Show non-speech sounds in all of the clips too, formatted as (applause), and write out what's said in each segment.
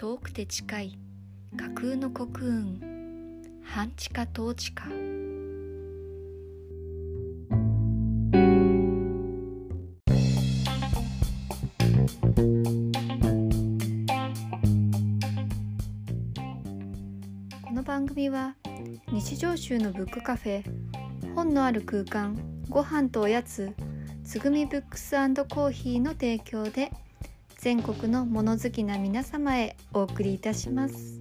遠くて近い架空の国運半地下統治下。この番組は日常集のブックカフェ本のある空間ご飯とおやつつぐみブックスコーヒーの提供で全国の物好きな皆様へお送りいたします。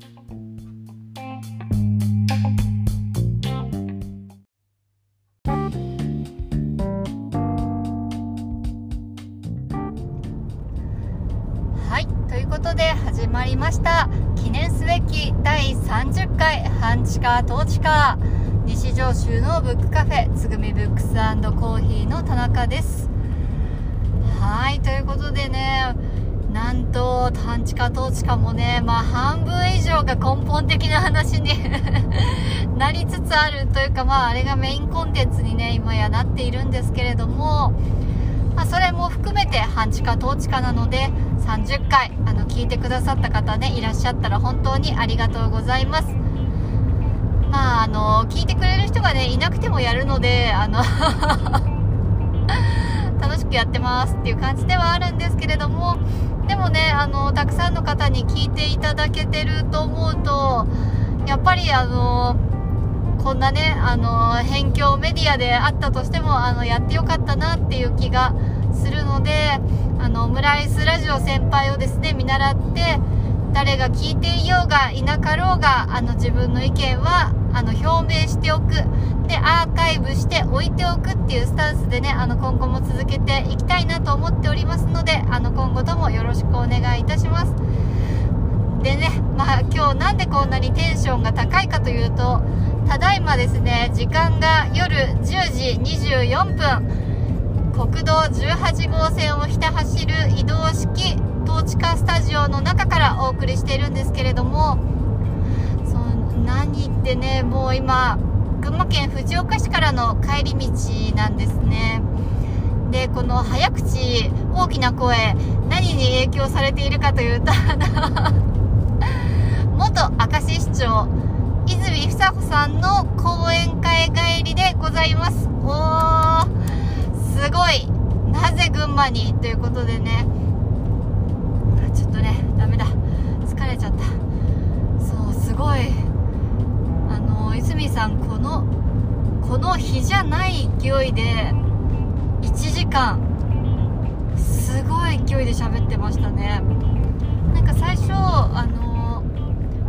はいということで始まりました。記念すべき第30回半地下統治下。西上州のブックカフェつぐみブックスコーヒーの田中です。はいということでねなんと半地下統治下もねまあ半分以上が根本的な話に (laughs) なりつつあるというかまああれがメインコンテンツにね今やなっているんですけれどもまあ、それも含めて半地下統治下なので30回あの聞いてくださった方ねいらっしゃったら本当にありがとうございます。まああの聞いてくれる人がねいなくてもやるのであの (laughs) くやってますっていう感じではあるんですけれどもでもねあのたくさんの方に聞いていただけてると思うとやっぱりあのこんなねあの辺境メディアであったとしてもあのやってよかったなっていう気がするのであのオムライスラジオ先輩をですね見習って誰が聞いていようがいなかろうがあの自分の意見はあの表明しておく。でアーカイブして置いておくっていうスタンスでねあの今後も続けていきたいなと思っておりますのであの今後ともよろしくお願いいたします。でねまあ今日なんでこんなにテンションが高いかというとただいまですね時間が夜10時24分国道18号線をひた走る移動式統治下スタジオの中からお送りしているんですけれどもそう何ってねもう今群馬県藤岡市からの帰り道なんですね。でこの早口大きな声何に影響されているかというと元明石市長泉房穂さんの講演会帰りでございます。おーすごい。なぜ群馬に？ということでね。ちょっとねダメだ。この日じゃない勢いで1時間すごい勢いで喋ってましたね。なんか最初あの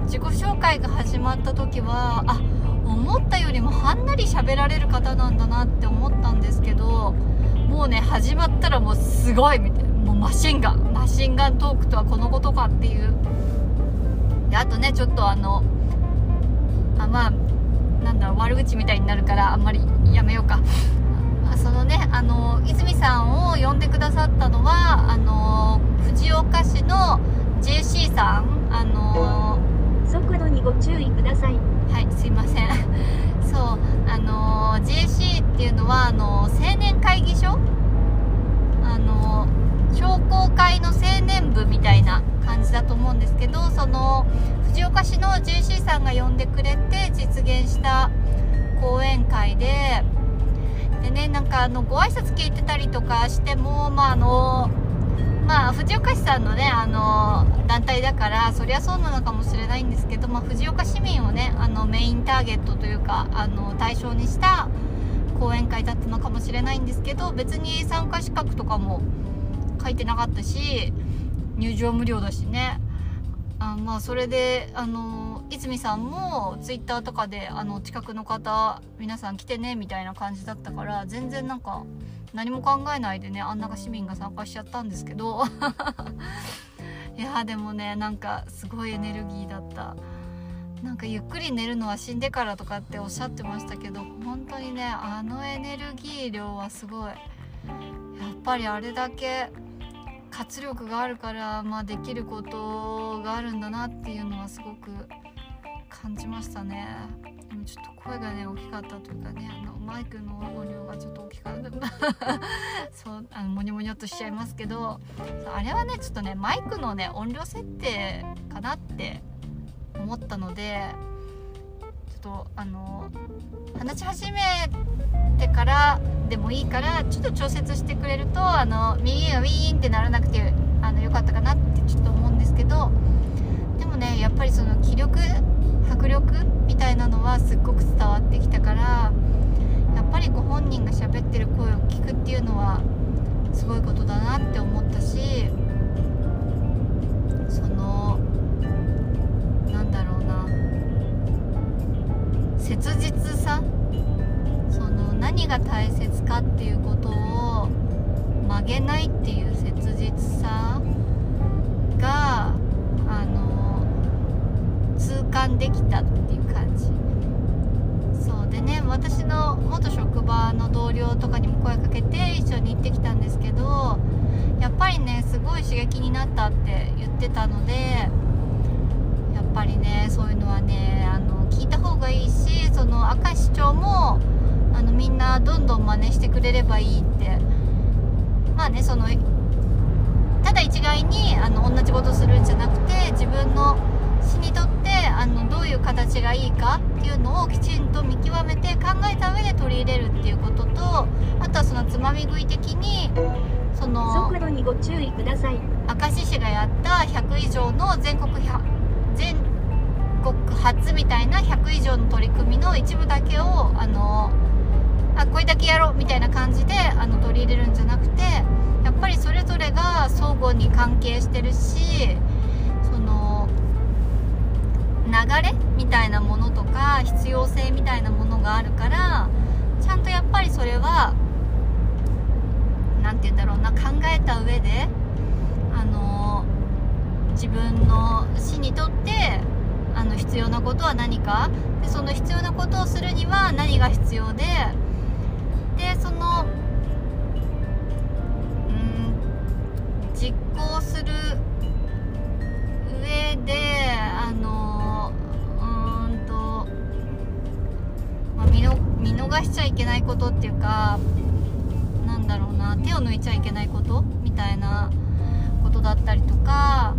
自己紹介が始まった時はあ思ったよりもはんなり喋られる方なんだなって思ったんですけどもうね始まったらもうすごいみたいな。もうマシンガン。マシンガントークとはこのことかっていう。であとねちょっとあのあまあなんだろう悪口みたいになるからあんまりやめようか。そのねあの泉さんを呼んでくださったのはあの藤岡市の JC さん。あの速度にご注意ください。はいすいません。(laughs) そうあの JC っていうのはあの青年会議所？あの商工会の青年部みたいな感じだと思うんですけどその藤岡市の JC さんが呼んでくれて実現した講演会ででねなんかあのご挨拶聞いてたりとかしてもまああのまあ藤岡市さんのねあの団体だからそりゃそうなのかもしれないんですけど、まあ、藤岡市民をねあのメインターゲットというかあの対象にした講演会だったのかもしれないんですけど別に参加資格とかも書いてなかったし入場無料だしね。あまあそれであの泉さんもツイッターとかであの近くの方皆さん来てねみたいな感じだったから全然なんか何も考えないでねあんな市民が参加しちゃったんですけど。(laughs) いやでもねなんかすごいエネルギーだった。なんかゆっくり寝るのは死んでからとかっておっしゃってましたけど本当にねあのエネルギー量はすごい。やっぱりあれだけ活力があるから、まあ、できることがあるんだなっていうのはすごく感じましたね。でもちょっと声がね大きかったというかねあのマイクの音量がちょっと大きかった。(laughs) そうあのモニョモニョっとしちゃいますけどあれはねちょっとねマイクのね音量設定かなって思ったのでとあの話し始めてからでもいいからちょっと調節してくれるとあの耳がウィーンってならなくてあのよかったかなってちょっと思うんですけどでもねやっぱりその気力迫力みたいなのはすっごく伝わってきたからやっぱりご本人が喋ってる声を聞くっていうのはすごいことだなって思ったしそのなんだろうな。切実さ？その何が大切かっていうことを曲げないっていう切実さ？があの痛感できたっていう感じ。そうでね私の元職場の同僚とかにも声かけて一緒に行ってきたんですけどやっぱりねすごい刺激になったって言ってたのでやっぱりねそういうのはねあの聞いた方がいいしその明石町もあのみんなどんどん真似してくれればいいってまあねそのただ一概にあの同じことするんじゃなくて自分の詩にとってあのどういう形がいいかっていうのをきちんと見極めて考えた上で取り入れるっていうこととあとはそのつまみ食い的にその速度にご注意ください。明石市がやった100以上の全国百全国初みたいな100以上の取り組みの一部だけをあのあこれだけやろうみたいな感じであの取り入れるんじゃなくてやっぱりそれぞれが相互に関係してるしその流れみたいなものとか必要性みたいなものがあるからちゃんとやっぱりそれは何て言うんだろうな考えた上であの自分の死にとってあの必要なことは何か？でその必要なことをするには何が必要で？でそのうん実行する上であのうんと、まあ、見の見逃しちゃいけないことっていうかなんだろうな手を抜いちゃいけないことみたいなことだったりとか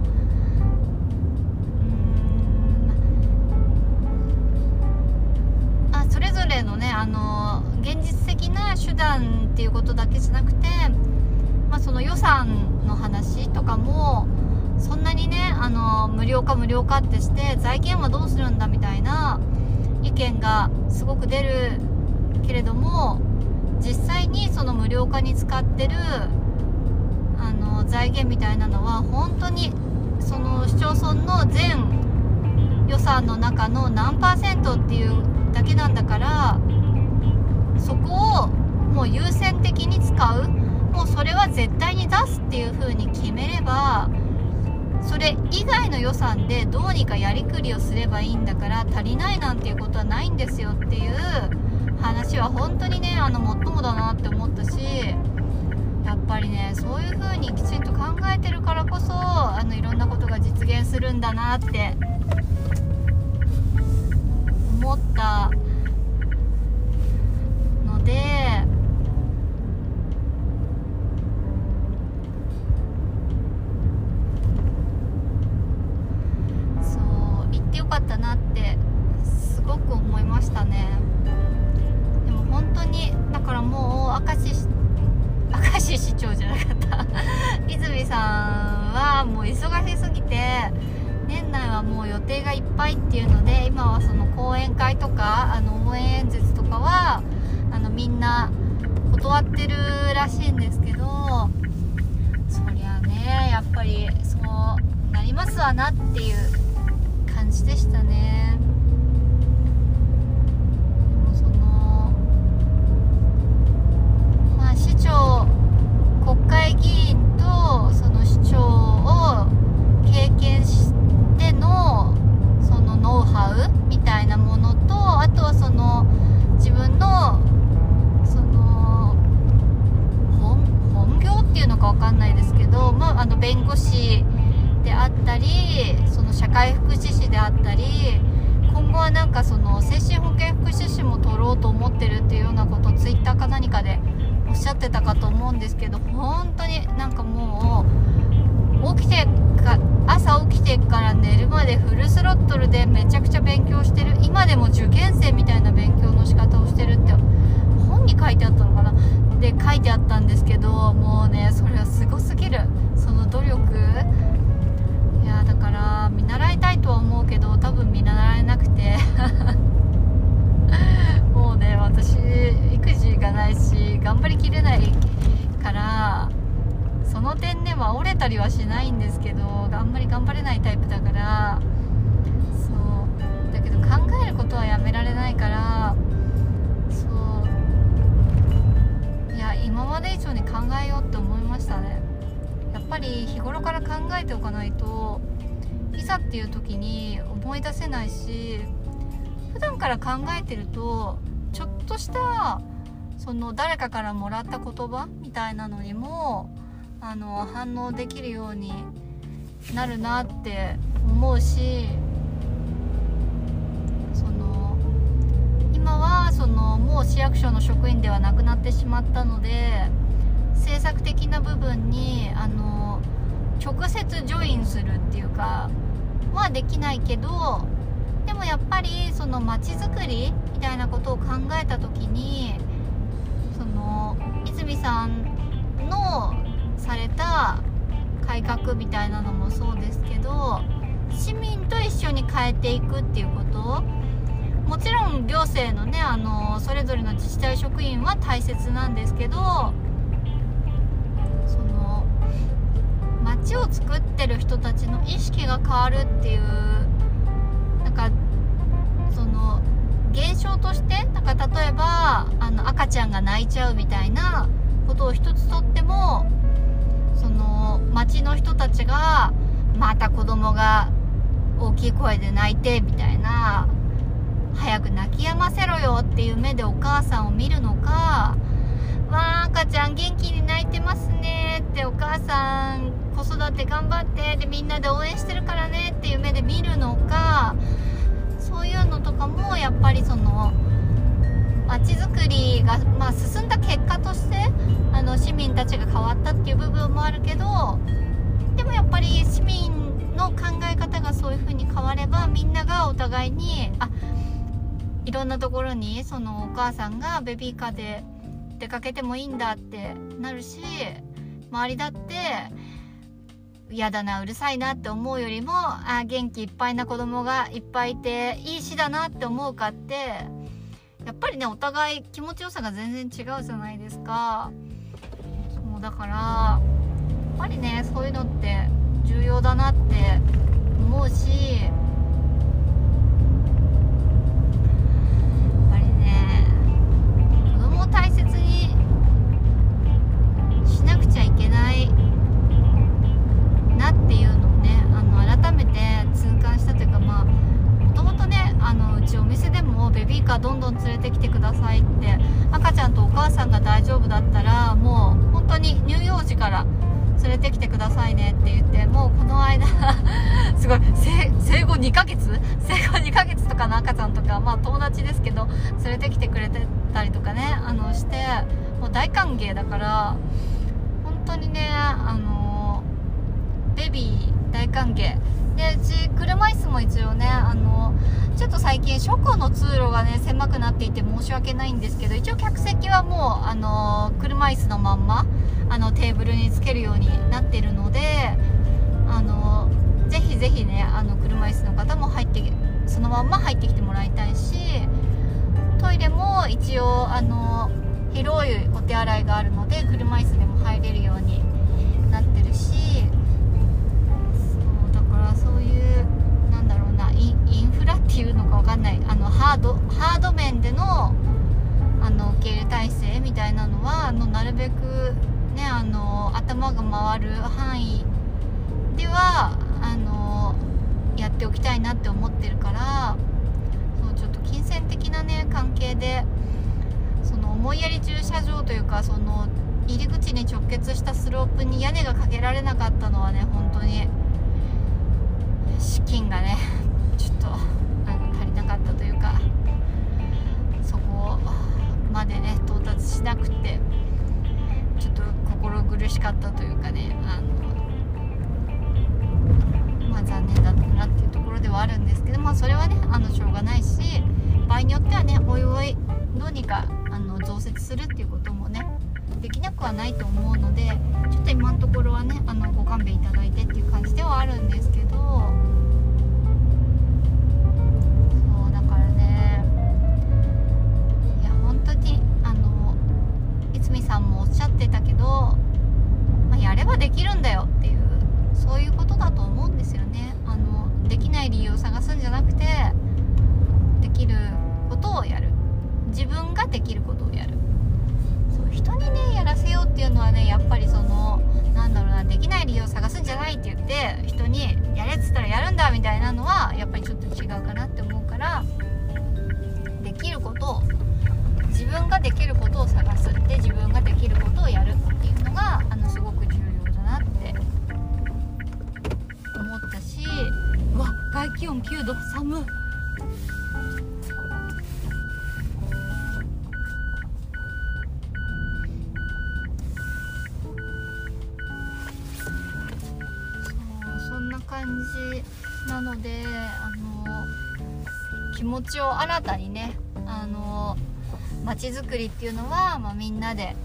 れぞれのねあの現実的な手段っていうことだけじゃなくて、まあ、その予算の話とかもそんなにねあの無料化無料化ってして財源はどうするんだみたいな意見がすごく出るけれども実際にその無料化に使ってるあの財源みたいなのは本当にその市町村の全予算の中の何パーセントっていうだけなんだからそこをもう優先的に使う。もうそれは絶対に出すっていう風に決めればそれ以外の予算でどうにかやりくりをすればいいんだから足りないなんていうことはないんですよっていう話は本当にねあのもっともだなって思ったしやっぱりねそういう風にきちんと考えてるからこそあのいろんなことが実現するんだなって思ったのでそう行ってよかったなってすごく思いましたね。でも本当にだからもう明石 (laughs) 明石市長じゃなかった。泉さんはもう忙しすぎて年内はもう予定がいっぱいっていうので今はその講演会とかあの応援演説とかはあのみんな断ってるらしいんですけどそりゃねやっぱりそうなりますわなっていう感じでしたね。でもそのまあ市長国会議員とその市長を経験してのそのノウハウみたいなものとあとはその自分のその本本業っていうのかわかんないですけど、まあ、あの弁護士であったりその社会福祉士であったり今後はなんかその精神保健福祉士も取ろうと思ってるっていうようなことをツイッターか何かでおっしゃってたかと思うんですけど本当になんかもう起きてか朝起きてから寝るまでフルスロットルでめちゃくちゃ勉強してる今でも受験生みたいな勉強の仕方をしてるって本に書いてあったので書いてあったんですけどもうねそれはすごすぎる。その努力。いやだから見習いたいとは思うけど多分見習えなくて。(laughs) もうね私育児がないし頑張りきれないからその点では折れたりはしないんですけどあんまり頑張れないタイプだから。そう。だけど考えることはやめられないから今まで以上に考えようって思いましたね。やっぱり日頃から考えておかないといざっていう時に思い出せないし普段から考えてるとちょっとしたその誰かからもらった言葉みたいなのにもあの反応できるようになるなって思うし今はそのもう市役所の職員ではなくなってしまったので政策的な部分にあの直接ジョインするっていうかはできないけどでもやっぱりその街づくりみたいなことを考えた時にその泉さんのされた改革みたいなのもそうですけど市民と一緒に変えていくっていうこともちろん行政のねあのそれぞれの自治体職員は大切なんですけどその街を作ってる人たちの意識が変わるっていうなんかその現象としてなんか例えばあの赤ちゃんが泣いちゃうみたいなことを一つとってもその町の人たちがまた子供が大きい声で泣いてみたいな早く泣き止ませろよっていう目でお母さんを見るのかわあ赤ちゃん元気に泣いてますねってお母さん子育て頑張ってでみんなで応援してるからねっていう目で見るのかそういうのとかもやっぱりその街づくりが、まあ、進んだ結果としてあの市民たちが変わったっていう部分もあるけどでもやっぱり市民の考え方がそういう風に変わればみんながお互いにあいろんなところにそのお母さんがベビーカーで出かけてもいいんだってなるし周りだって嫌だなうるさいなって思うよりもあ元気いっぱいな子供がいっぱいいていい市だなって思うかってやっぱりねお互い気持ちよさが全然違うじゃないですか。そうだからやっぱりねそういうのって重要だなって思うしやっぱりね子供を大切にしなくちゃいけないなっていうのをねあの改めて痛感したというかまあもともとねあのうちお店でもベビーカーどんどん連れてきてくださいって赤ちゃんとお母さんが大丈夫だったらもう本当に乳幼児から連れてきてくださいねって言ってもうこの間 (laughs) すごい生後2ヶ月？生後2ヶ月とかの赤ちゃんとかまあ友達ですけど連れてきてくれてたりとかねあのしてもう大歓迎だから本当にねあのベビー大歓迎。でうち車椅子も一応ねあのちょっと最近車庫の通路がね狭くなっていて申し訳ないんですけど一応客席はもうあの車椅子のまんまあのテーブルにつけるようになってるのであのぜひぜひねあの車椅子の方も入ってそのまんま入ってきてもらいたいしトイレも一応あの広いお手洗いがあるので車椅子でも入れるようになってるし回る範囲ではあのやっておきたいなって思ってるからそうちょっと金銭的なね関係でその思いやり駐車場というかその入り口に直結したスロープに屋根がかけられなかったのはね本当に資金がねちょっとあの足りなかったというかそこまでね到達しなくて。苦しかったというかねあのまあ残念だったなっていうところではあるんですけどまあそれはねあのしょうがないし場合によってはねおいおいどうにかあの増設するっていうこともねできなくはないと思うのでちょっと今のところはねあのご勘弁いただいてっていう感じではあるんですけどそうだからねいや本当にあの泉さんもおっしゃってたけど、やればできるんだよっていうそういうことだと思うんですよね。あのできない理由を探すんじゃなくてできることをやる。自分ができることをやる。そう人にねやらせようっていうのはねやっぱりそのなんだろうなできない理由を探すんじゃないって言って人にやれっつったらやるんだみたいなのはやっぱりちょっと違うかなって思うからできることを自分ができることを探す。で自分ができることをやるっていうのがあのすごく気温9度寒そうそんな感じなのであの気持ちを新たにねあの街づくりっていうのは、まあ、みんなで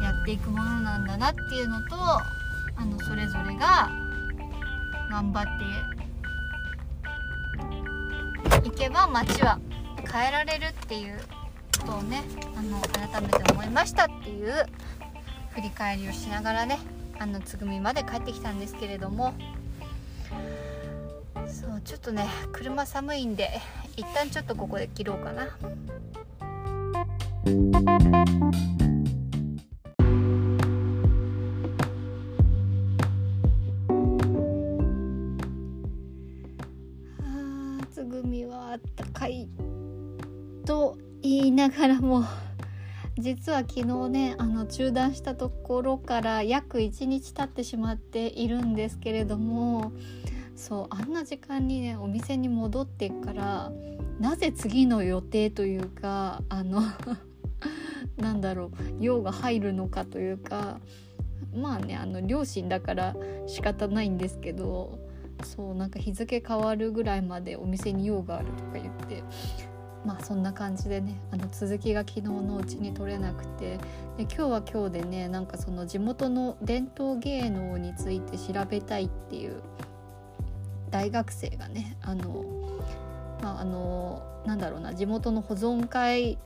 やっていくものなんだなっていうのとあのそれぞれが頑張っていけば街は変えられるっていうことをねあの改めて思いましたっていう振り返りをしながらねあのつぐみまで帰ってきたんですけれども。そうちょっとね車寒いんで一旦ちょっとここで切ろうかな。あったかいと言いながらも (laughs) 実は昨日ねあの中断したところから約1日経ってしまっているんですけれどもそうあんな時間にねお店に戻ってからなぜ次の予定というかあの (laughs) なんだろう用が入るのかというかまあねあの両親だから仕方ないんですけどそうなんか日付変わるぐらいまでお店に用があるとか言ってまあそんな感じでねあの続きが昨日のうちに取れなくてで今日は今日でねなんかその地元の伝統芸能について調べたいっていう大学生がねあのまああのなんだろうな地元の保存会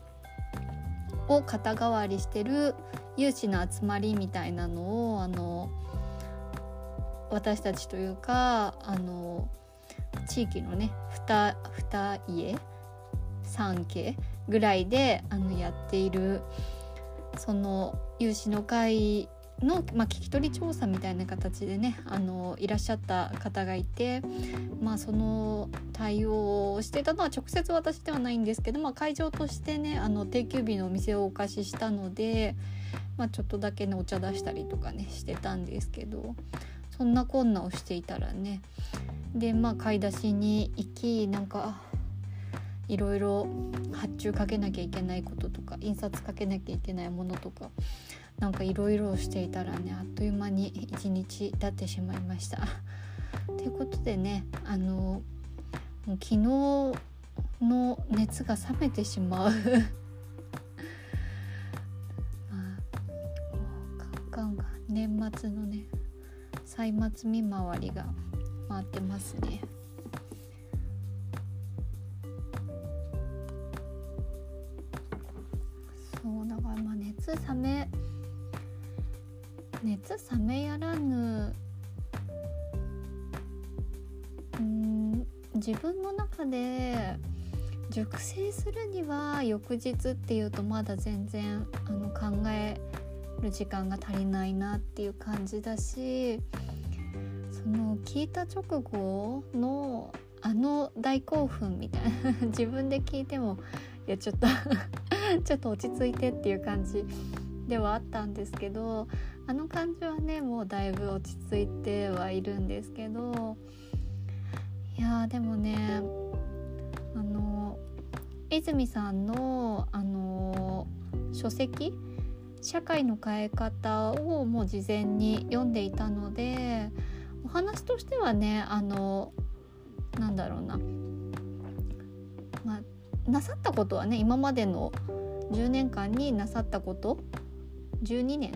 を肩代わりしてる有志の集まりみたいなのをあの私たちというかあの地域のね 2, 家3家ぐらいであのやっているその有志の会の、まあ、聞き取り調査みたいな形でねあのいらっしゃった方がいて、まあ、その対応をしてたのは直接私ではないんですけど、まあ、会場としてねあの定休日のお店をお貸ししたので、まあ、ちょっとだけねお茶出したりとかねしてたんですけどそんなこんなをしていたらねでまあ買い出しに行きなんかいろいろ発注かけなきゃいけないこととか印刷かけなきゃいけないものとかなんかいろいろしていたらねあっという間に一日経ってしまいました。(laughs) ということでねあの昨日の熱が冷めてしまう (laughs) まあカンカン年末のね歳末見回りが回ってますね。そうだからまあ熱冷め熱冷めやらぬうん自分の中で熟成するには翌日っていうとまだ全然あの考える時間が足りないなっていう感じだしの聞いた直後のあの大興奮みたいな。自分で聞いてもいやちょっと (laughs) ちょっと落ち着いてっていう感じではあったんですけどあの感じはねもうだいぶ落ち着いてはいるんですけどいやでもねあの泉さんのあの書籍社会の変え方をもう事前に読んでいたのでお話としてはねあのなんだろうな、まあ、なさったことはね今までの10年間になさったこと12年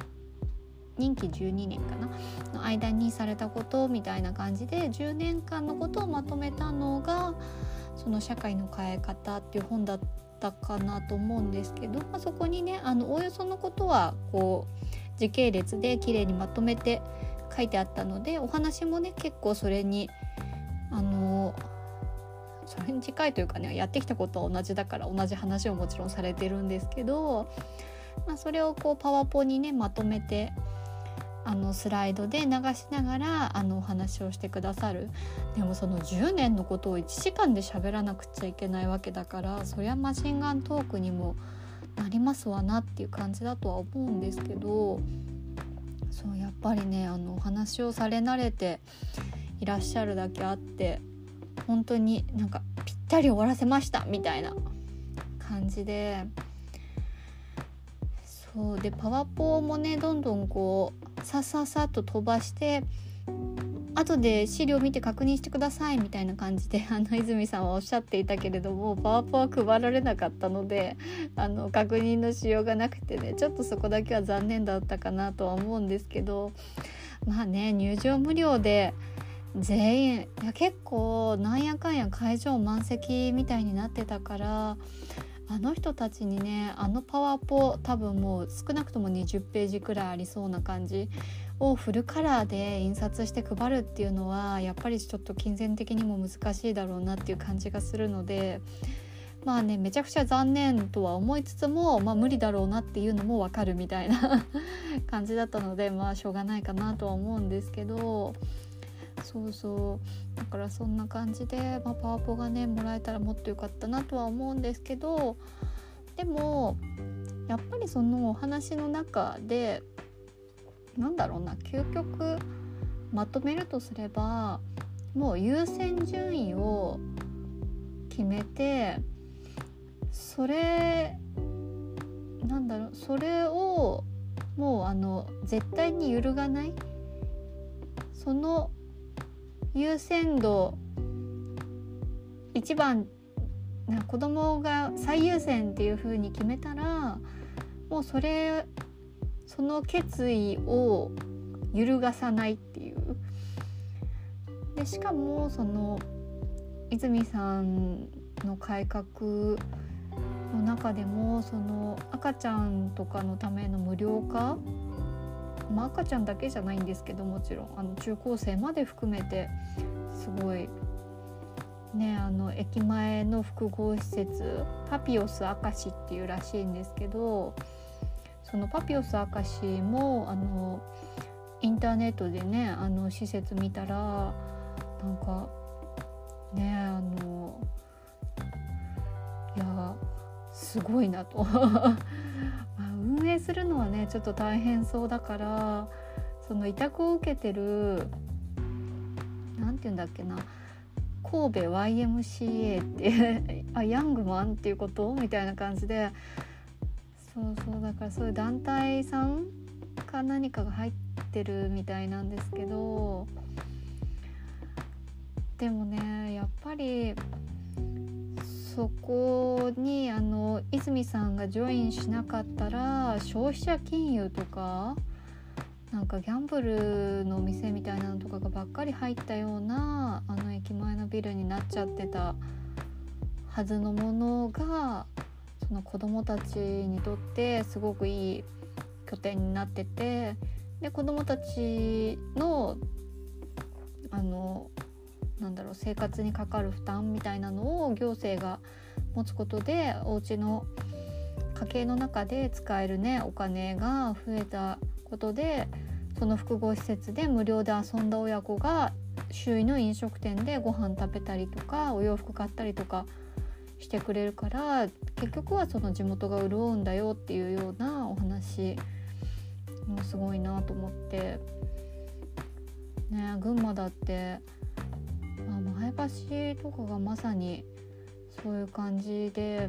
任期12年かなの間にされたことみたいな感じで10年間のことをまとめたのがその社会の変え方っていう本だったかなと思うんですけど、まあ、そこにねあのおおよそのことはこう時系列で綺麗にまとめて書いてあったのでお話もね結構それにあのそれに近いというかねやってきたことは同じだから同じ話をもちろんされてるんですけど、まあ、それをこうパワポにねまとめてあのスライドで流しながらあのお話をしてくださる。でもその10年のことを1時間で喋らなくちゃいけないわけだからそりゃマシンガントークにもなりますわなっていう感じだとは思うんですけどそうやっぱりねあのお話をされ慣れていらっしゃるだけあって本当になんかぴったり終わらせましたみたいな感じでそうでパワポもねどんどんこうさささっと飛ばして後で資料見て確認してくださいみたいな感じで (laughs) あの泉さんはおっしゃっていたけれどもパワポは配られなかったのであの確認のしようがなくてねちょっとそこだけは残念だったかなとは思うんですけどまあね入場無料で全員いや結構なんやかんや会場満席みたいになってたからあの人たちにねあのパワポ多分もう少なくとも20ページくらいありそうな感じをフルカラーで印刷して配るっていうのはやっぱりちょっと金銭的にも難しいだろうなっていう感じがするのでまあねめちゃくちゃ残念とは思いつつも、まあ、無理だろうなっていうのも分かるみたいな (laughs) 感じだったのでまあしょうがないかなとは思うんですけど。そうそうだからそんな感じで、まあ、パワポがねもらえたらもっと良かったなとは思うんですけどでもやっぱりそのお話の中でなんだろうな究極まとめるとすればもう優先順位を決めてそれなんだろうそれをもうあの絶対に揺るがないその優先度一番な子供が最優先っていう風に決めたらもうそれその決意を揺るがさないっていう。でしかもその泉さんの改革の中でもその赤ちゃんとかのための無料化まあ、赤ちゃんだけじゃないんですけどもちろんあの中高生まで含めてすごいねあの駅前の複合施設パピオス明石っていうらしいんですけどそのパピオス明石もあのインターネットでねあの施設見たらなんかねあのいやすごいなと。(laughs) 運営するのはねちょっと大変そうだからその委託を受けてる何て言うんだっけな神戸 YMCA ってあヤングマンっていうこと？みたいな感じでそうそうだからそういう団体さんか何かが入ってるみたいなんですけどでもねやっぱりそこにあの泉さんがジョインしなかったら消費者金融とかなんかギャンブルのお店みたいなのとかがばっかり入ったようなあの駅前のビルになっちゃってたはずのものがその子どもたちにとってすごくいい拠点になっててで子どもたちのあのなんだろう生活にかかる負担みたいなのを行政が持つことでお家の家計の中で使えるねお金が増えたことでその複合施設で無料で遊んだ親子が周囲の飲食店でご飯食べたりとかお洋服買ったりとかしてくれるから結局はその地元が潤うんだよっていうようなお話もすごいなと思って。ね群馬だってまあ、前橋とかがまさにそういう感じで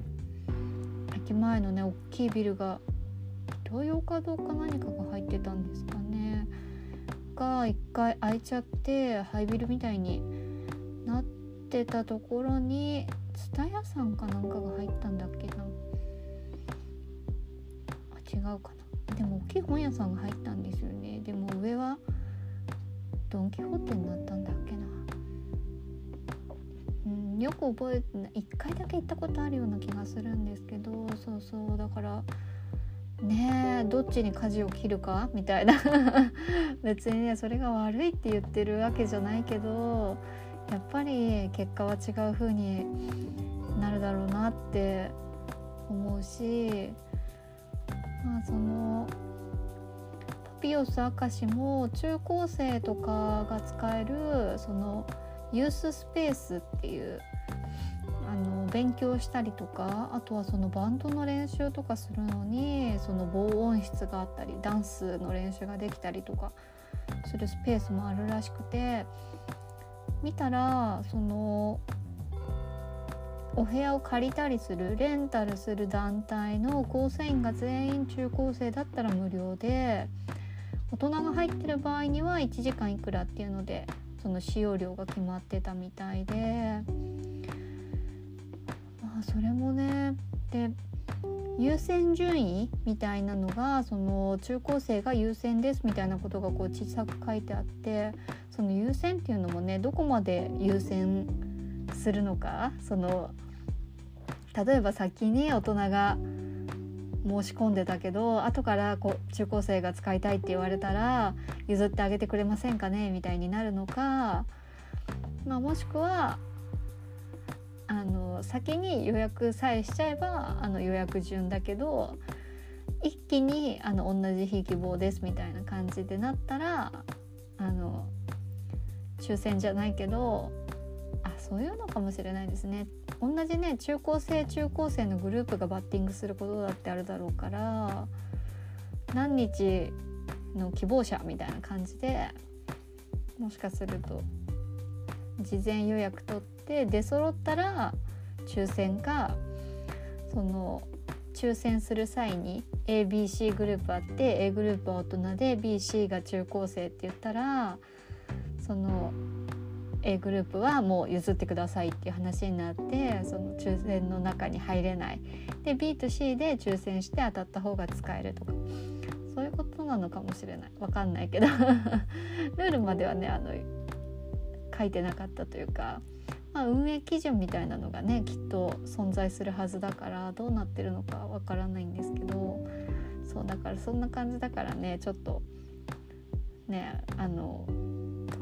駅前のね大きいビルがど徴用かどうか何かが入ってたんですかね。が一回開いちゃって廃ビルみたいになってたところに蔦屋さんかなんかが入ったんだっけな。あ違うかな。でも大きい本屋さんが入ったんですよね。でも上はドン・キホーテになったんだっけな。うんよく覚えてない。1回だけ行ったことあるような気がするんですけど。そうそう。だからねえどっちに舵を切るか？みたいな。(laughs) 別にねそれが悪いって言ってるわけじゃないけど。やっぱり結果は違う風になるだろうなって思うしまあそのパピオス明石も中高生とかが使えるそのユーススペースっていうあの勉強したりとかあとはそのバンドの練習とかするのにその防音室があったりダンスの練習ができたりとかするスペースもあるらしくて見たらそのお部屋を借りたりするレンタルする団体の構成員が全員中高生だったら無料で大人が入ってる場合には1時間いくらっていうのでその使用料が決まってたみたいで。まあそれもねで優先順位みたいなのがその中高生が優先ですみたいなことがこう小さく書いてあってその優先っていうのもねどこまで優先するのか？その例えば先に大人が申し込んでたけど後からこう中高生が使いたいって言われたら譲ってあげてくれませんかね？みたいになるのか、まあ、もしくはあの先に予約さえしちゃえばあの予約順だけど一気にあの同じ日希望ですみたいな感じでなったらあの抽選じゃないけどあそういうのかもしれないですね。同じね中高生中高生のグループがバッティングすることだってあるだろうから何日の希望者みたいな感じでもしかすると事前予約取って出揃ったら抽選かその抽選する際に ABC グループあって A グループは大人で BC が中高生って言ったらその A グループはもう譲ってくださいっていう話になってその抽選の中に入れない。で B と C で抽選して当たった方が使えるとか。そういうことなのかもしれない。わかんないけど。(laughs) ルールまではねあの書いてなかったというか、まあ、運営基準みたいなのがねきっと存在するはずだからどうなってるのかわからないんですけど。そうだからそんな感じだからねちょっとねあの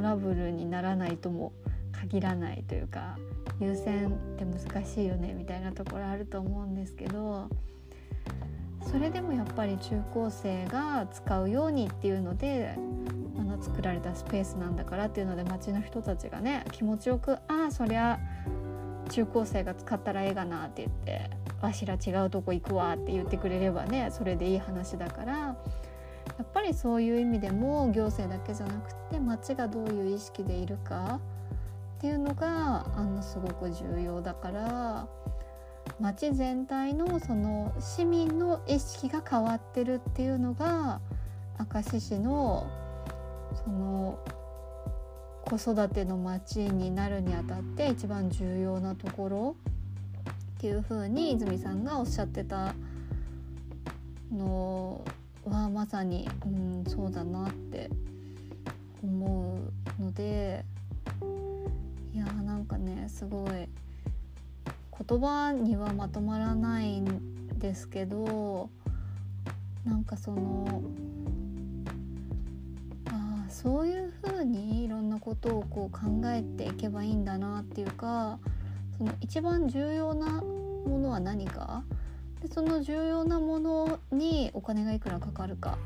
トラブルにならないとも限らないというか優先って難しいよねみたいなところあると思うんですけどそれでもやっぱり中高生が使うようにっていうのであの作られたスペースなんだからっていうので町の人たちがね気持ちよく「ああそりゃ中高生が使ったらええがな」って言って「わしら違うとこ行くわ」って言ってくれればねそれでいい話だからやっぱりそういう意味でも行政だけじゃなくて町がどういう意識でいるかっていうのがあのすごく重要だから町全体のその市民の意識が変わってるっていうのが明石市のその子育ての町になるにあたって一番重要なところっていうふうに泉さんがおっしゃってたのはまさに、うん、そうだなって思うのでいやーなんかねすごい言葉にはまとまらないんですけどなんかそのあーそういう風にいろんなことをこう考えていけばいいんだなっていうかその一番重要なものは何かでその重要なものにお金がいくらかかるか。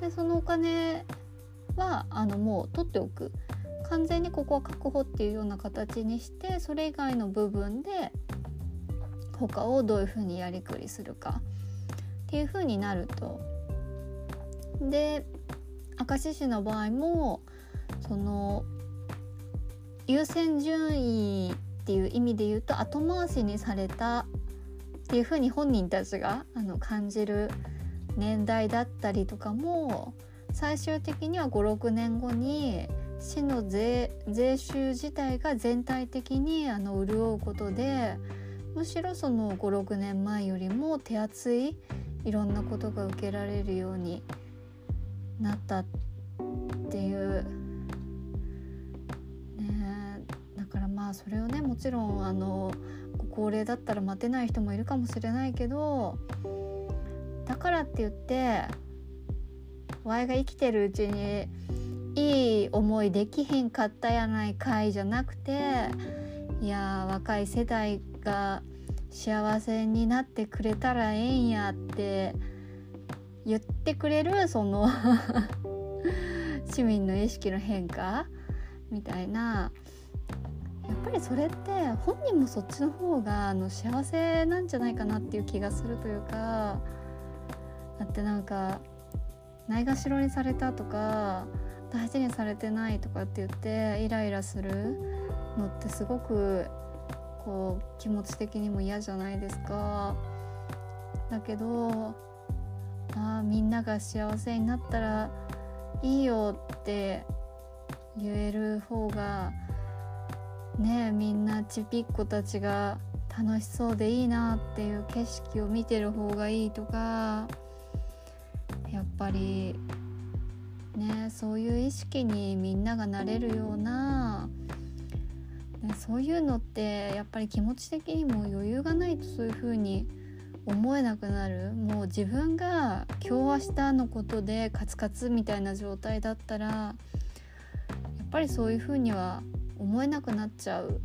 でそのお金はあのもう取っておく。完全にここは確保っていうような形にしてそれ以外の部分で他をどういうふうにやりくりするか。っていうふうになると。で明石市の場合もその優先順位っていう意味で言うと後回しにされたっていうふうに本人たちがあの感じる年代だったりとかも最終的には56年後に市の税税収自体が全体的にあの潤うことでむしろその56年前よりも手厚いいろんなことが受けられるようになったっていう。ねだからまあそれをねもちろんあの高齢だったら待てない人もいるかもしれないけどだからって言ってワイが生きてるうちにいい思いできへんかったやないかいじゃなくていや若い世代が幸せになってくれたらええんやって言ってくれるその (laughs) 市民の意識の変化みたいなやっぱりそれって本人もそっちの方があの幸せなんじゃないかなっていう気がするというかだってなんかないがしろにされたとか大事にされてないとかって言ってイライラするのってすごくこう気持ち的にも嫌じゃないですか。だけどあみんなが幸せになったらいいよって言える方がねみんなちびっ子たちが楽しそうでいいなっていう景色を見てる方がいいとかやっぱりねそういう意識にみんながなれるような、ね、そういうのってやっぱり気持ち的にも余裕がないとそういう風に思えなくなる。もう自分が今日明日のことでカツカツみたいな状態だったらやっぱりそういう風には思えなくなっちゃう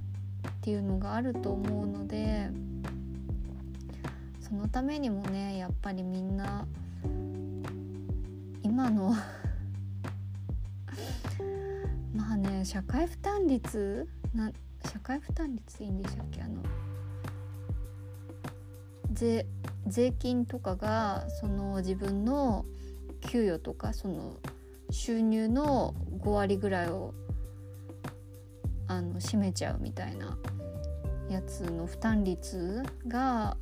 っていうのがあると思うのでそのためにもねやっぱりみんな今の (laughs) まあね社会負担率な社会負担率いいんでしたっけ？あの税税金とかがその自分の給与とかその収入の5割ぐらいをあの占めちゃうみたいなやつの負担率が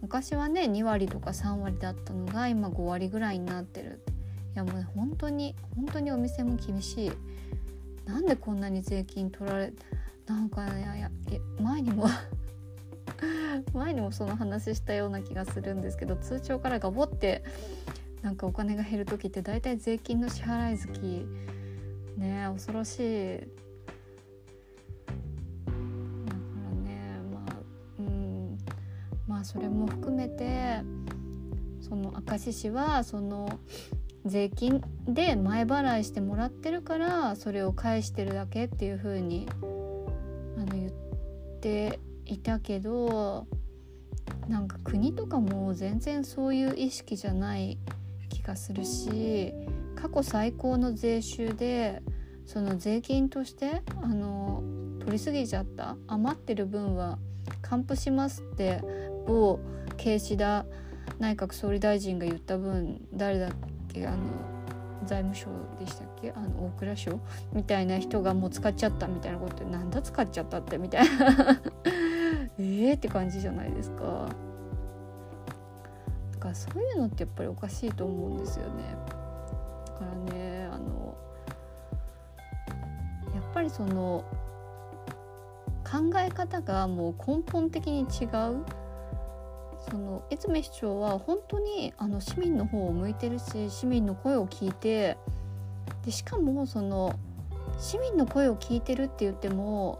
昔はね2割とか3割だったのが今5割ぐらいになってる。いやもう、本当に本当にお店も厳しい。なんでこんなに税金取られなんかねいや前にも (laughs) 前にもその話したような気がするんですけど通帳からガボってなんかお金が減る時って大体税金の支払い月ね恐ろしい。それも含めてその明石市はその税金で前払いしてもらってるからそれを返してるだけっていう風にあの言っていたけどなんか国とかも全然そういう意識じゃない気がするし過去最高の税収でその税金としてあの取りすぎちゃった余ってる分は還付しますって某岸田内閣総理大臣が言った分誰だっけあの財務省でしたっけあの大蔵省みたいな人がもう使っちゃったみたいなことなんだ使っちゃったってみたいな (laughs) ええって感じじゃないですか。だからそういうのってやっぱりおかしいと思うんですよね。だからねあのやっぱりその考え方がもう根本的に違う。その泉市長は本当にあの市民の方を向いてるし市民の声を聞いてでしかもその市民の声を聞いてるって言っても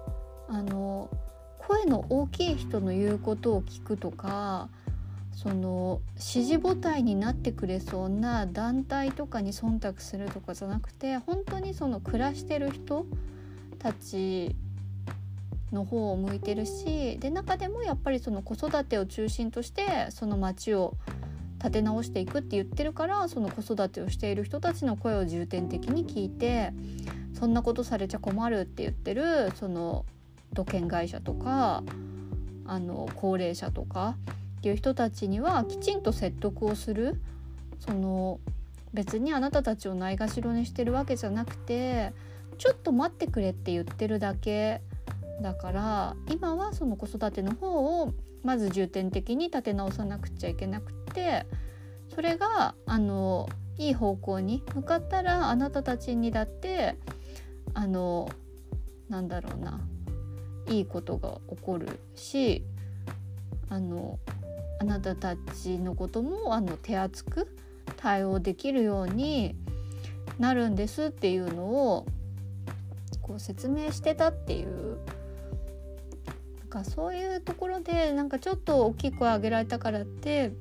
あの声の大きい人の言うことを聞くとかその支持母体になってくれそうな団体とかに忖度するとかじゃなくて本当にその暮らしてる人たちの方を向いてるしで中でもやっぱりその子育てを中心としてその町を立て直していくって言ってるからその子育てをしている人たちの声を重点的に聞いてそんなことされちゃ困るって言ってるその土建会社とかあの高齢者とかっていう人たちにはきちんと説得をするその別にあなたたちをないがしろにしてるわけじゃなくてちょっと待ってくれって言ってるだけだから今はその子育ての方をまず重点的に立て直さなくちゃいけなくてそれがあのいい方向に向かったらあなたたちにだってあのなんだろうないいことが起こるしあのあなたたちのこともあの手厚く対応できるようになるんですっていうのをこう説明してたっていうかそういうところでなんかちょっと大きい声上げられたからって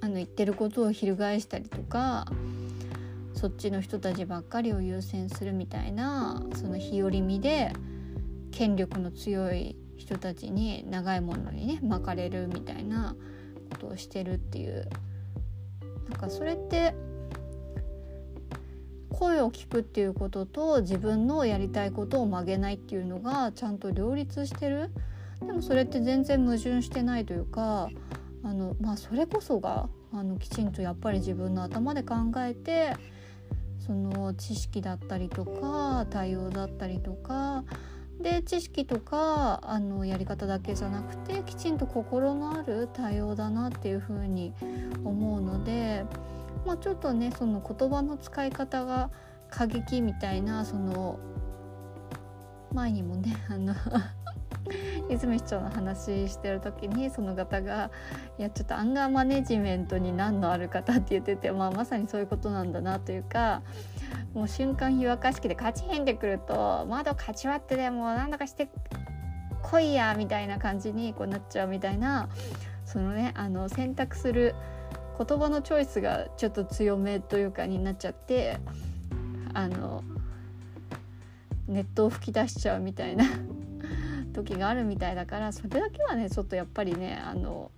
あの言ってることを翻したりとかそっちの人たちばっかりを優先するみたいなその日和見で権力の強い人たちに長いものにね巻かれるみたいなことをしてるっていう。なんかそれって声を聞くっていうことと自分のやりたいことを曲げないっていうのがちゃんと両立してる。でもそれって全然矛盾してないというかあの、まあ、それこそがあのきちんとやっぱり自分の頭で考えてその知識だったりとか対応だったりとかで知識とかあのやり方だけじゃなくてきちんと心のある対応だなっていうふうに思うので、まあ、ちょっとねその言葉の使い方が過激みたいなその前にもね (laughs) あの泉市長の話してる時にその方が「いやちょっとアンガーマネジメントに難のある方」って言ってて、まあ、まさにそういうことなんだなというかもう瞬間湯沸かし器でカチンってくると窓かち割ってでも何とかして来いやみたいな感じにこうなっちゃうみたいなそのねあの選択する言葉のチョイスがちょっと強めというかになっちゃってあのネットを吹き出しちゃうみたいな (laughs) 時があるみたいだからそれだけはねちょっとやっぱりねあの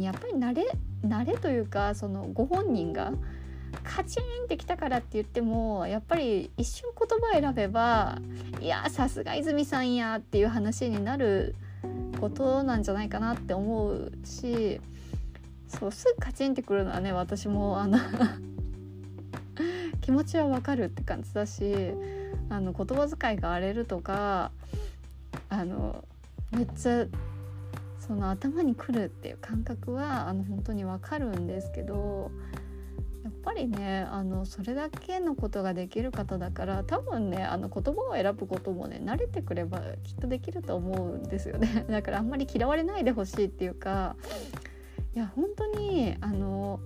やっぱり慣れ慣れというかそのご本人がカチンってきたからって言ってもやっぱり一瞬言葉選べばいやさすが泉さんやっていう話になることなんじゃないかなって思うしそうすぐカチンってくるのはね私もあの気持ちはわかるって感じだしあの言葉遣いが荒れるとかあのめっちゃその頭にくるっていう感覚はあの本当にわかるんですけどやっぱりねあのそれだけのことができる方だから多分ねあの言葉を選ぶこともね慣れてくればきっとできると思うんですよね。(laughs) だからあんまり嫌われないでほしいっていうかいや本当にあの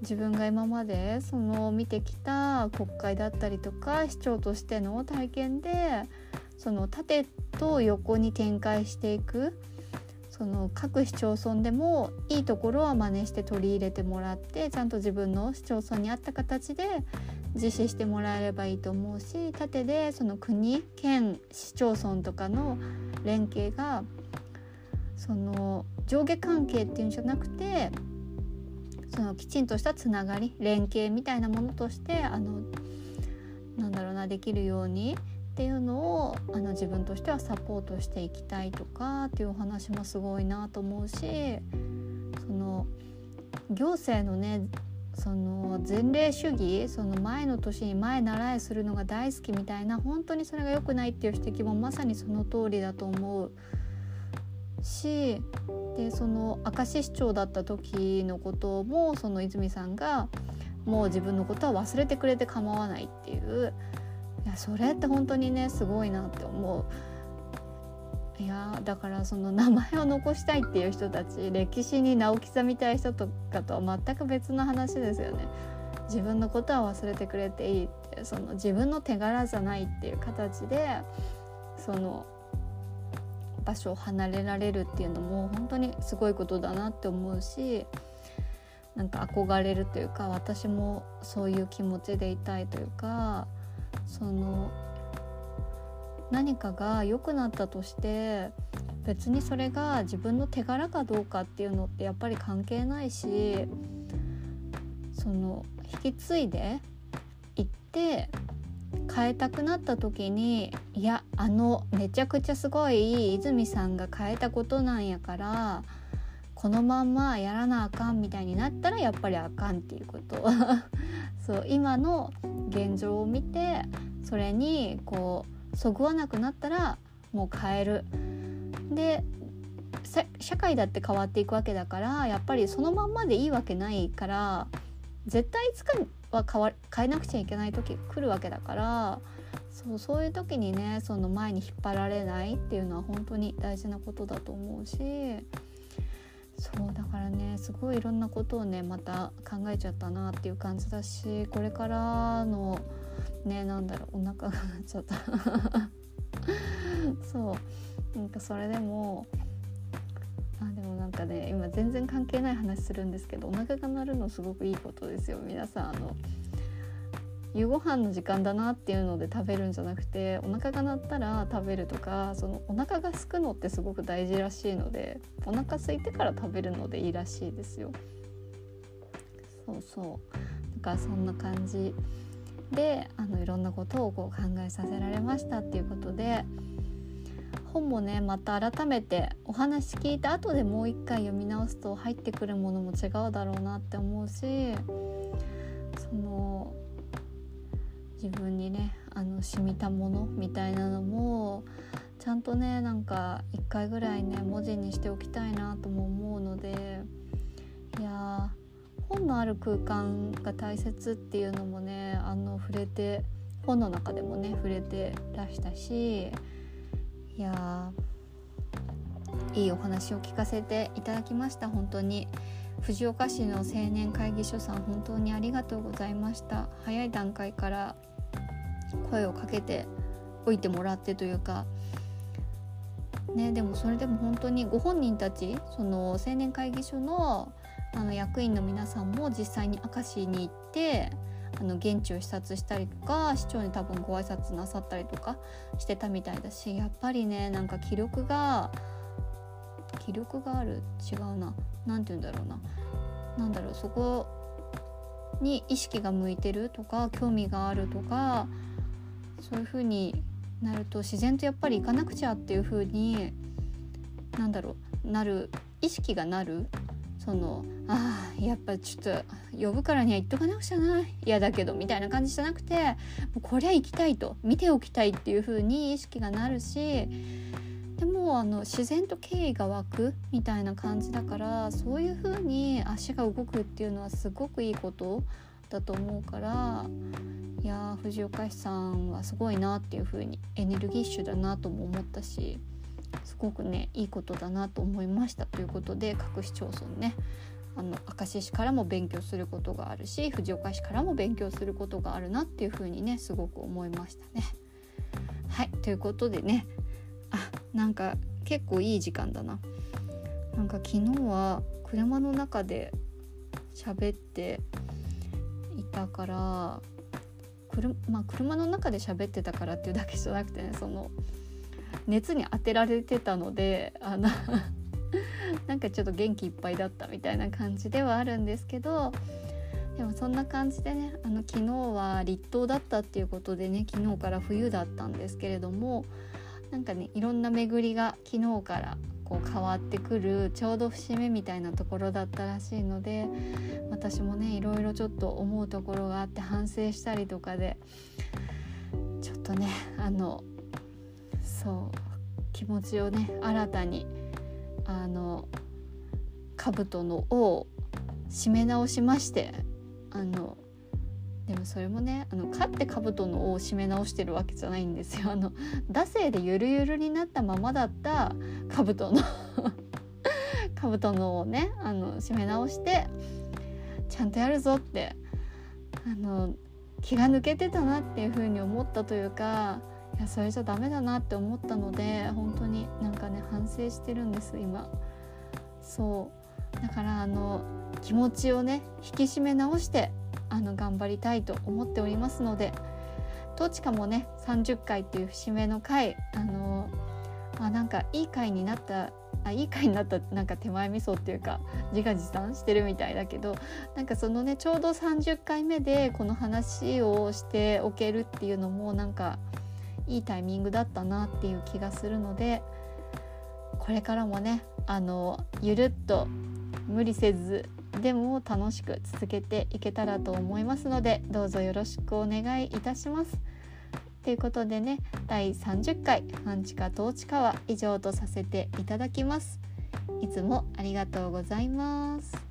自分が今までその見てきた国会だったりとか市長としての体験でその縦と横に展開していくその各市町村でもいいところは真似して取り入れてもらってちゃんと自分の市町村に合った形で実施してもらえればいいと思うし縦でその国県市町村とかの連携がその上下関係っていうんじゃなくてそのきちんとしたつながり連携みたいなものとしてあのなんだろうなできるようにっていうのをあの自分としてはサポートしていきたいとかっていうお話もすごいなと思うしその行政のねその前例主義その前の年に前習いするのが大好きみたいな本当にそれが良くないっていう指摘もまさにその通りだと思う。しでその明石市長だった時のこともその泉さんがもう自分のことは忘れてくれて構わないっていう。いやそれって本当にねすごいなって思う。いやだからその名前を残したいっていう人たち歴史に名を刻みたい人とかとは全く別の話ですよね。自分のことは忘れてくれていいってその自分の手柄じゃないっていう形でその場所を離れられるっていうのも本当にすごいことだなって思うしなんか憧れるというか私もそういう気持ちでいたいというかその何かが良くなったとして別にそれが自分の手柄かどうかっていうのってやっぱり関係ないしその引き継いでいって変えたくなった時にいやあのめちゃくちゃすごい泉さんが変えたことなんやからこのまんまやらなあかんみたいになったらやっぱりあかんっていうこと。(laughs) そう今の現状を見てそれにこうそぐわなくなったらもう変える。で社会だって変わっていくわけだからやっぱりそのまんまでいいわけないから絶対いつかは変わ変えなくちゃいけない時来るわけだからそうそういう時にねその前に引っ張られないっていうのは本当に大事なことだと思うしそうだからねすごいいろんなことをねまた考えちゃったなっていう感じだしこれからのねなんだろうお腹が鳴っちゃった。(laughs) そう。なんかそれでもあでもなんかね今全然関係ない話するんですけどお腹が鳴るのすごくいいことですよ皆さん。あの夕ご飯の時間だなっていうので食べるんじゃなくてお腹が鳴ったら食べるとかそのお腹が空くのってすごく大事らしいのでお腹空いてから食べるのでいいらしいですよ。そうそうだかそんな感じであのいろんなことをこう考えさせられましたっていうことで本もねまた改めてお話聞いた後でもう一回読み直すと入ってくるものも違うだろうなって思うしその自分にねあの染みたものみたいなのもちゃんとねなんか一回ぐらいね文字にしておきたいなとも思うのでいや本のある空間が大切っていうのもねあの触れて本の中でもね触れてらしたしいやいいお話を聞かせていただきました本当に。藤岡市の青年会議所さん本当にありがとうございました。早い段階から声をかけておいてもらってというか。ねでもそれでも本当にご本人たちその青年会議所のあの役員の皆さんも実際に明石に行ってあの現地を視察したりとか市長に多分ご挨拶なさったりとかしてたみたいだしやっぱりねなんか気力が気力がある違うな。何て言うんだろうな。何だろうそこに意識が向いてるとか興味があるとかそういう風になると自然とやっぱり行かなくちゃっていう風に何だろうなる意識がなる。そのあやっぱちょっと呼ぶからには言っとかなくちゃな。嫌だけどみたいな感じじゃなくてこりゃ行きたいと。見ておきたいっていう風に意識がなるしもあの自然と敬意が湧くみたいな感じだからそういう風に足が動くっていうのはすごくいいことだと思うからいや藤岡市さんはすごいなっていう風にエネルギッシュだなとも思ったしすごくねいいことだなと思いましたということで各市町村ねあの明石市からも勉強することがあるし藤岡市からも勉強することがあるなっていう風にねすごく思いましたね。はいということでねあなんか結構いい時間だな。なんか昨日は車の中で喋っていたから車,、まあ、車の中で喋ってたからっていうだけじゃなくてねその熱に当てられてたのであの (laughs) なんかちょっと元気いっぱいだったみたいな感じではあるんですけどでもそんな感じでねあの昨日は立冬だったっていうことでね昨日から冬だったんですけれどもなんかねいろんな巡りが昨日からこう変わってくるちょうど節目みたいなところだったらしいので私もねいろいろちょっと思うところがあって反省したりとかでちょっとねあのそう気持ちをね新たにあの兜の尾を締め直しましてあのでもそれもねあの勝って兜の尾を締め直してるわけじゃないんですよ。あの惰性でゆるゆるになったままだった兜の兜の尾をねあの締め直してちゃんとやるぞってあの気が抜けてたなっていう風に思ったというかいやそれじゃダメだなって思ったので本当になんかね反省してるんです今。そう。だからあの気持ちをね引き締め直してあの頑張りたいと思っておりますのでどちかもね30回っていう節目の回あのあなんかいい回になったあいい回になったなんか手前味噌っていうか自画自賛してるみたいだけどなんかそのねちょうど30回目でこの話をしておけるっていうのもなんかいいタイミングだったなっていう気がするのでこれからもねあのゆるっと無理せずでも楽しく続けていけたらと思いますのでどうぞよろしくお願いいたします。ということでね第30回「半地下統治下」は以上とさせていただきます。いつもありがとうございます